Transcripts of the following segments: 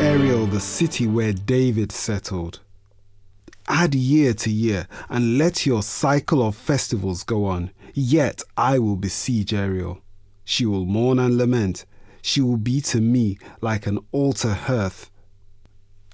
Ariel, the city where David settled. Add year to year, and let your cycle of festivals go on. Yet I will besiege Ariel. She will mourn and lament. She will be to me like an altar hearth.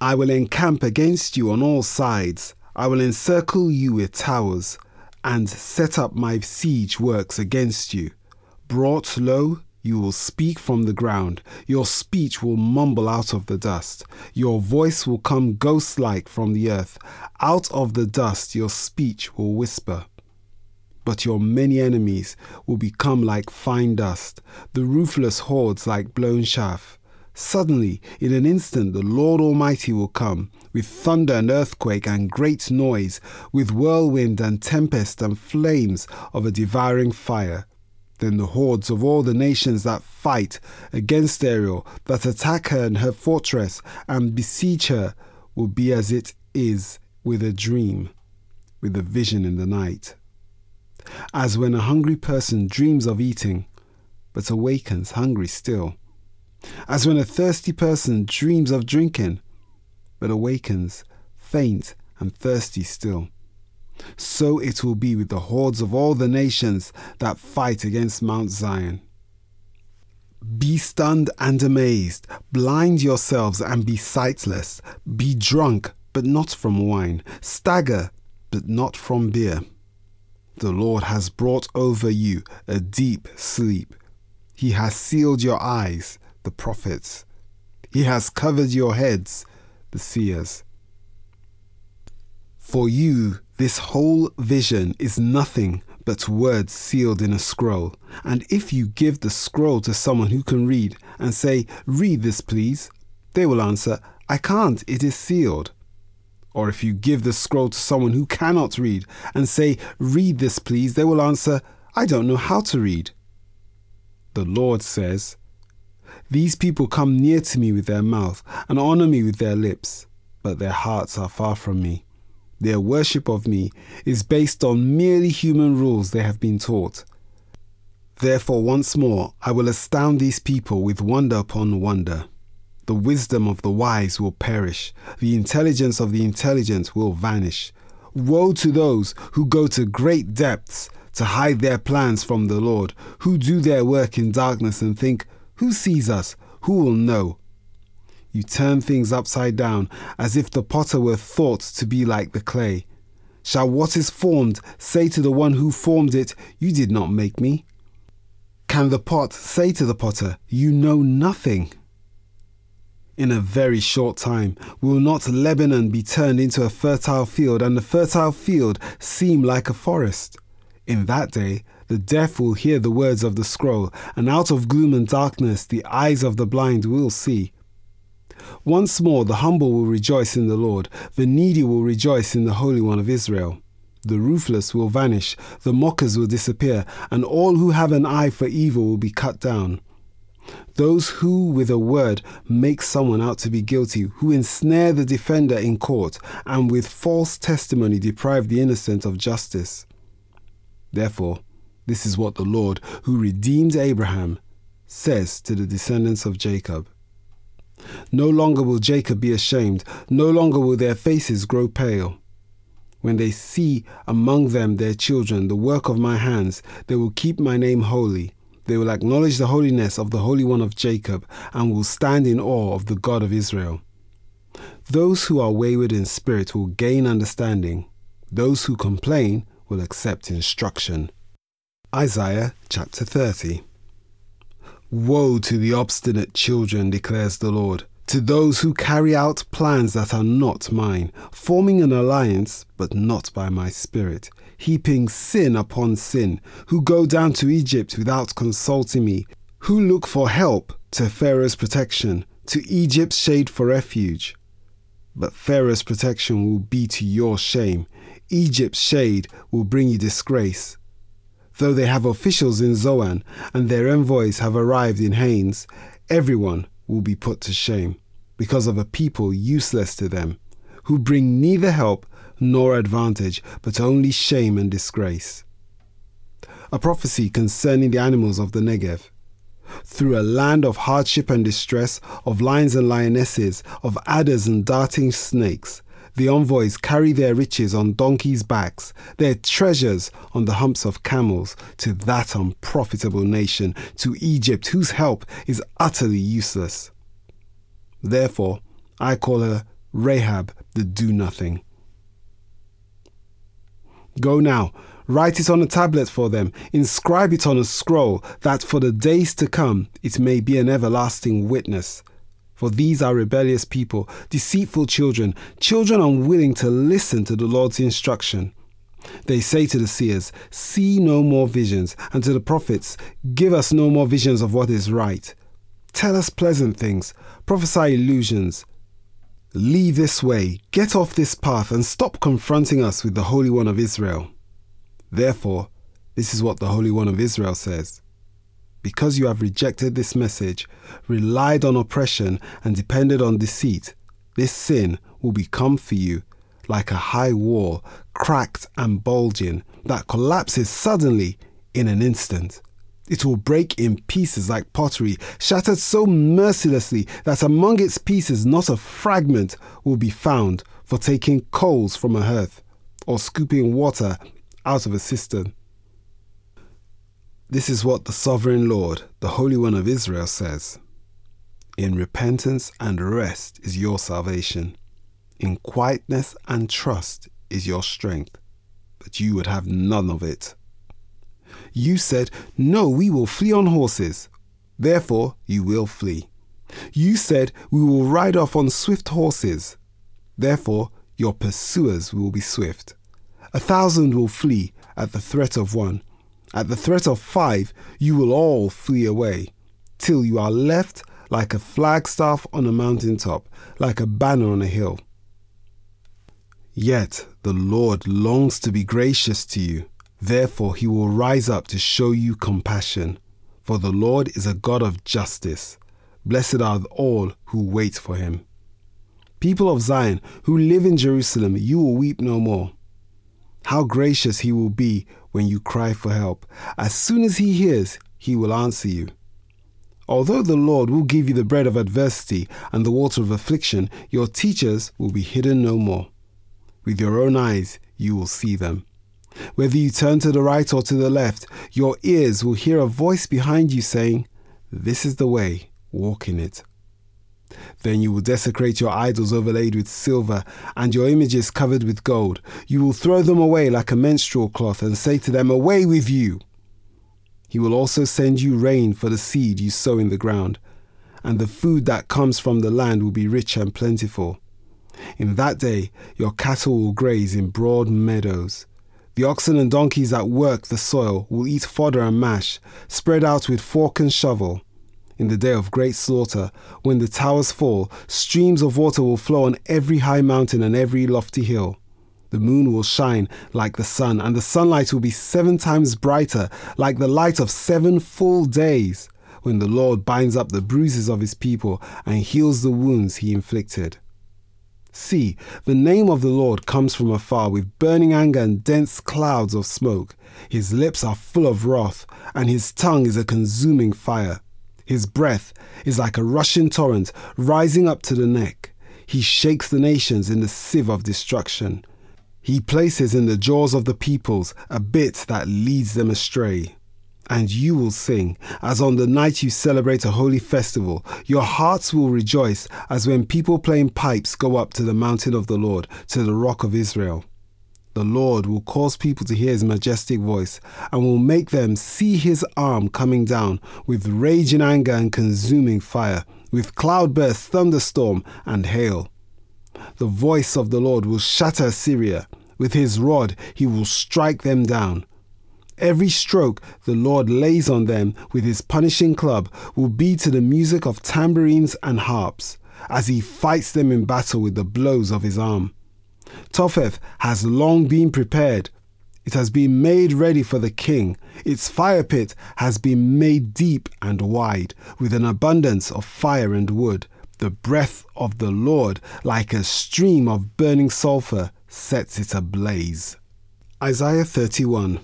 I will encamp against you on all sides. I will encircle you with towers, and set up my siege works against you. Brought low, you will speak from the ground. Your speech will mumble out of the dust. Your voice will come ghost like from the earth. Out of the dust, your speech will whisper. But your many enemies will become like fine dust, the ruthless hordes like blown chaff. Suddenly, in an instant, the Lord Almighty will come, with thunder and earthquake and great noise, with whirlwind and tempest and flames of a devouring fire. Then the hordes of all the nations that fight against Ariel, that attack her and her fortress, and besiege her, will be as it is with a dream, with a vision in the night. As when a hungry person dreams of eating, but awakens hungry still. As when a thirsty person dreams of drinking, but awakens faint and thirsty still so it will be with the hordes of all the nations that fight against Mount Zion. Be stunned and amazed, blind yourselves and be sightless, be drunk, but not from wine, stagger, but not from beer. The Lord has brought over you a deep sleep. He has sealed your eyes, the prophets. He has covered your heads, the seers. For you, this whole vision is nothing but words sealed in a scroll. And if you give the scroll to someone who can read and say, Read this, please, they will answer, I can't, it is sealed. Or if you give the scroll to someone who cannot read and say, Read this, please, they will answer, I don't know how to read. The Lord says, These people come near to me with their mouth and honor me with their lips, but their hearts are far from me. Their worship of me is based on merely human rules they have been taught. Therefore, once more, I will astound these people with wonder upon wonder. The wisdom of the wise will perish, the intelligence of the intelligent will vanish. Woe to those who go to great depths to hide their plans from the Lord, who do their work in darkness and think, Who sees us? Who will know? You turn things upside down as if the potter were thought to be like the clay. Shall what is formed say to the one who formed it, You did not make me? Can the pot say to the potter, You know nothing? In a very short time, will not Lebanon be turned into a fertile field, and the fertile field seem like a forest? In that day, the deaf will hear the words of the scroll, and out of gloom and darkness the eyes of the blind will see. Once more, the humble will rejoice in the Lord, the needy will rejoice in the Holy One of Israel. The ruthless will vanish, the mockers will disappear, and all who have an eye for evil will be cut down. Those who, with a word, make someone out to be guilty, who ensnare the defender in court, and with false testimony deprive the innocent of justice. Therefore, this is what the Lord, who redeemed Abraham, says to the descendants of Jacob. No longer will Jacob be ashamed, no longer will their faces grow pale. When they see among them their children, the work of my hands, they will keep my name holy. They will acknowledge the holiness of the Holy One of Jacob and will stand in awe of the God of Israel. Those who are wayward in spirit will gain understanding. Those who complain will accept instruction. Isaiah chapter 30. Woe to the obstinate children, declares the Lord, to those who carry out plans that are not mine, forming an alliance, but not by my spirit, heaping sin upon sin, who go down to Egypt without consulting me, who look for help to Pharaoh's protection, to Egypt's shade for refuge. But Pharaoh's protection will be to your shame. Egypt's shade will bring you disgrace. Though they have officials in Zoan and their envoys have arrived in Hanes, everyone will be put to shame because of a people useless to them, who bring neither help nor advantage, but only shame and disgrace. A prophecy concerning the animals of the Negev. Through a land of hardship and distress, of lions and lionesses, of adders and darting snakes, the envoys carry their riches on donkeys' backs, their treasures on the humps of camels, to that unprofitable nation, to Egypt, whose help is utterly useless. Therefore, I call her Rahab the Do Nothing. Go now, write it on a tablet for them, inscribe it on a scroll, that for the days to come it may be an everlasting witness. For these are rebellious people, deceitful children, children unwilling to listen to the Lord's instruction. They say to the seers, See no more visions, and to the prophets, Give us no more visions of what is right. Tell us pleasant things, prophesy illusions. Leave this way, get off this path, and stop confronting us with the Holy One of Israel. Therefore, this is what the Holy One of Israel says because you have rejected this message, relied on oppression, and depended on deceit, this sin will become for you like a high wall, cracked and bulging, that collapses suddenly in an instant. It will break in pieces like pottery, shattered so mercilessly that among its pieces not a fragment will be found for taking coals from a hearth or scooping water out of a cistern. This is what the sovereign Lord, the Holy One of Israel, says In repentance and rest is your salvation, in quietness and trust is your strength, but you would have none of it. You said, No, we will flee on horses. Therefore, you will flee. You said, We will ride off on swift horses. Therefore, your pursuers will be swift. A thousand will flee at the threat of one at the threat of five, you will all flee away, till you are left like a flagstaff on a mountain top, like a banner on a hill. Yet the Lord longs to be gracious to you. Therefore, he will rise up to show you compassion. For the Lord is a God of justice. Blessed are all who wait for him. People of Zion who live in Jerusalem, you will weep no more. How gracious he will be when you cry for help. As soon as he hears, he will answer you. Although the Lord will give you the bread of adversity and the water of affliction, your teachers will be hidden no more. With your own eyes, you will see them. Whether you turn to the right or to the left, your ears will hear a voice behind you saying, This is the way, walk in it. Then you will desecrate your idols overlaid with silver and your images covered with gold. You will throw them away like a menstrual cloth and say to them, Away with you! He will also send you rain for the seed you sow in the ground, and the food that comes from the land will be rich and plentiful. In that day, your cattle will graze in broad meadows. The oxen and donkeys that work the soil will eat fodder and mash, spread out with fork and shovel in the day of great slaughter, when the towers fall, streams of water will flow on every high mountain and every lofty hill. The moon will shine like the sun, and the sunlight will be seven times brighter, like the light of seven full days, when the Lord binds up the bruises of his people and heals the wounds he inflicted. See, the name of the Lord comes from afar with burning anger and dense clouds of smoke. His lips are full of wrath, and his tongue is a consuming fire. His breath is like a rushing torrent rising up to the neck. He shakes the nations in the sieve of destruction. He places in the jaws of the peoples a bit that leads them astray. and you will sing, as on the night you celebrate a holy festival. Your hearts will rejoice, as when people playing pipes go up to the mountain of the Lord, to the rock of Israel. The Lord will cause people to hear his majestic voice, and will make them see his arm coming down with raging anger and consuming fire, with cloudburst, thunderstorm, and hail. The voice of the Lord will shatter Assyria. With his rod he will strike them down. Every stroke the Lord lays on them with his punishing club will be to the music of tambourines and harps, as he fights them in battle with the blows of his arm. Topheth has long been prepared. It has been made ready for the king. Its fire pit has been made deep and wide, with an abundance of fire and wood. The breath of the Lord, like a stream of burning sulphur, sets it ablaze. Isaiah 31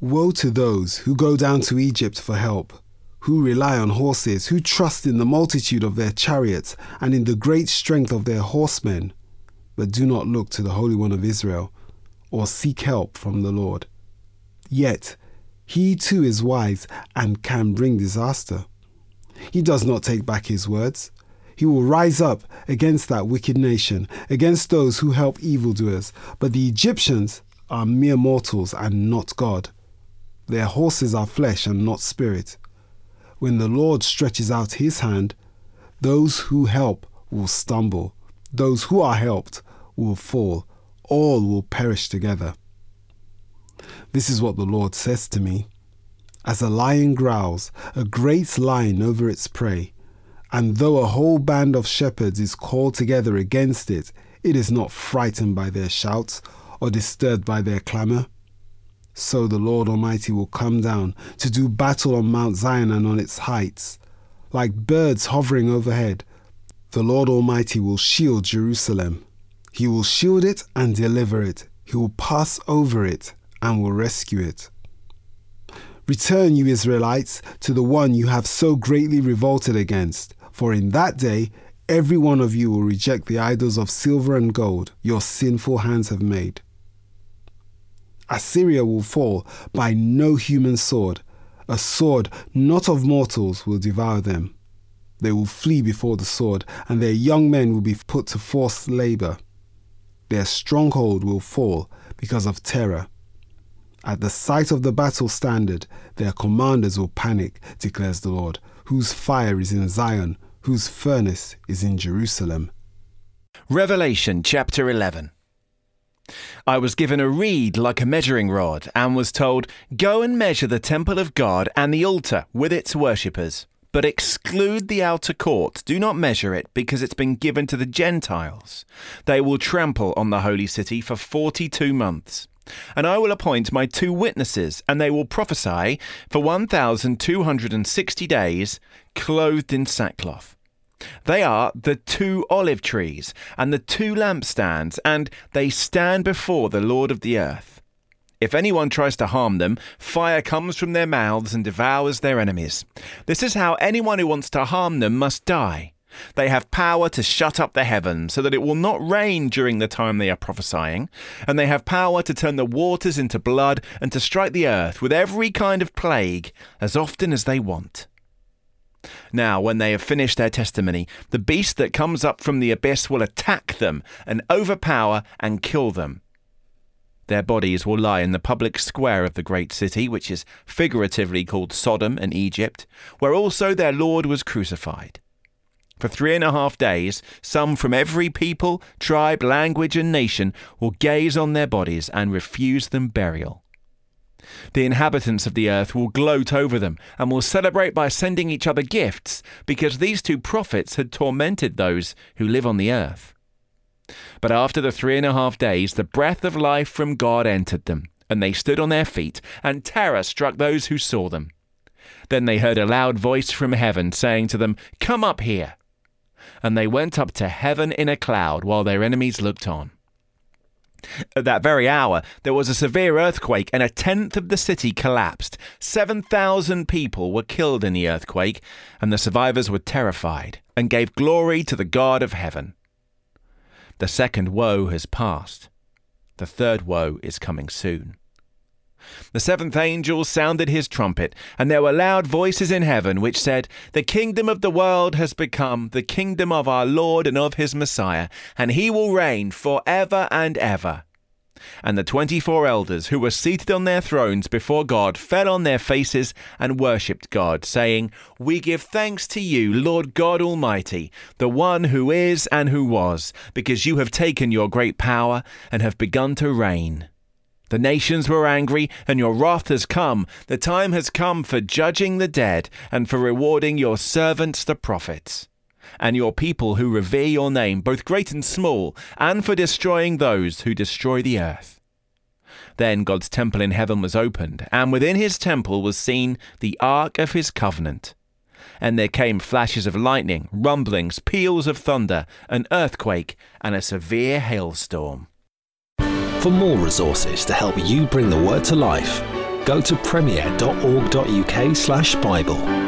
Woe to those who go down to Egypt for help, who rely on horses, who trust in the multitude of their chariots and in the great strength of their horsemen, but do not look to the Holy One of Israel or seek help from the Lord. Yet he too is wise and can bring disaster. He does not take back his words. He will rise up against that wicked nation, against those who help evildoers. But the Egyptians are mere mortals and not God. Their horses are flesh and not spirit. When the Lord stretches out his hand, those who help will stumble, those who are helped will fall, all will perish together. This is what the Lord says to me. As a lion growls, a great lion over its prey, and though a whole band of shepherds is called together against it, it is not frightened by their shouts or disturbed by their clamour so the Lord Almighty will come down to do battle on Mount Zion and on its heights. Like birds hovering overhead, the Lord Almighty will shield Jerusalem. He will shield it and deliver it. He will pass over it and will rescue it. Return, you Israelites, to the one you have so greatly revolted against, for in that day every one of you will reject the idols of silver and gold your sinful hands have made. Assyria will fall by no human sword. A sword not of mortals will devour them. They will flee before the sword, and their young men will be put to forced labor. Their stronghold will fall because of terror. At the sight of the battle standard, their commanders will panic, declares the Lord, whose fire is in Zion, whose furnace is in Jerusalem. Revelation chapter 11. I was given a reed like a measuring rod, and was told, Go and measure the temple of God and the altar with its worshippers. But exclude the outer court. Do not measure it, because it's been given to the Gentiles. They will trample on the holy city for forty two months. And I will appoint my two witnesses, and they will prophesy for one thousand two hundred and sixty days, clothed in sackcloth. They are the two olive trees and the two lampstands, and they stand before the Lord of the earth. If anyone tries to harm them, fire comes from their mouths and devours their enemies. This is how anyone who wants to harm them must die. They have power to shut up the heavens so that it will not rain during the time they are prophesying, and they have power to turn the waters into blood and to strike the earth with every kind of plague as often as they want. Now, when they have finished their testimony, the beast that comes up from the abyss will attack them and overpower and kill them. Their bodies will lie in the public square of the great city, which is figuratively called Sodom and Egypt, where also their Lord was crucified. For three and a half days, some from every people, tribe, language, and nation will gaze on their bodies and refuse them burial. The inhabitants of the earth will gloat over them and will celebrate by sending each other gifts, because these two prophets had tormented those who live on the earth. But after the three and a half days, the breath of life from God entered them, and they stood on their feet, and terror struck those who saw them. Then they heard a loud voice from heaven saying to them, Come up here. And they went up to heaven in a cloud while their enemies looked on. At that very hour, there was a severe earthquake, and a tenth of the city collapsed. 7,000 people were killed in the earthquake, and the survivors were terrified and gave glory to the God of heaven. The second woe has passed. The third woe is coming soon. The seventh angel sounded his trumpet, and there were loud voices in heaven which said, The kingdom of the world has become the kingdom of our Lord and of his Messiah, and he will reign for ever and ever. And the twenty four elders who were seated on their thrones before God fell on their faces and worshipped God, saying, We give thanks to you, Lord God Almighty, the one who is and who was, because you have taken your great power and have begun to reign. The nations were angry, and your wrath has come. The time has come for judging the dead and for rewarding your servants the prophets and your people who revere your name, both great and small, and for destroying those who destroy the earth. Then God's temple in heaven was opened, and within his temple was seen the ark of his covenant. And there came flashes of lightning, rumblings, peals of thunder, an earthquake, and a severe hailstorm. For more resources to help you bring the word to life, go to premier.org.uk/bible.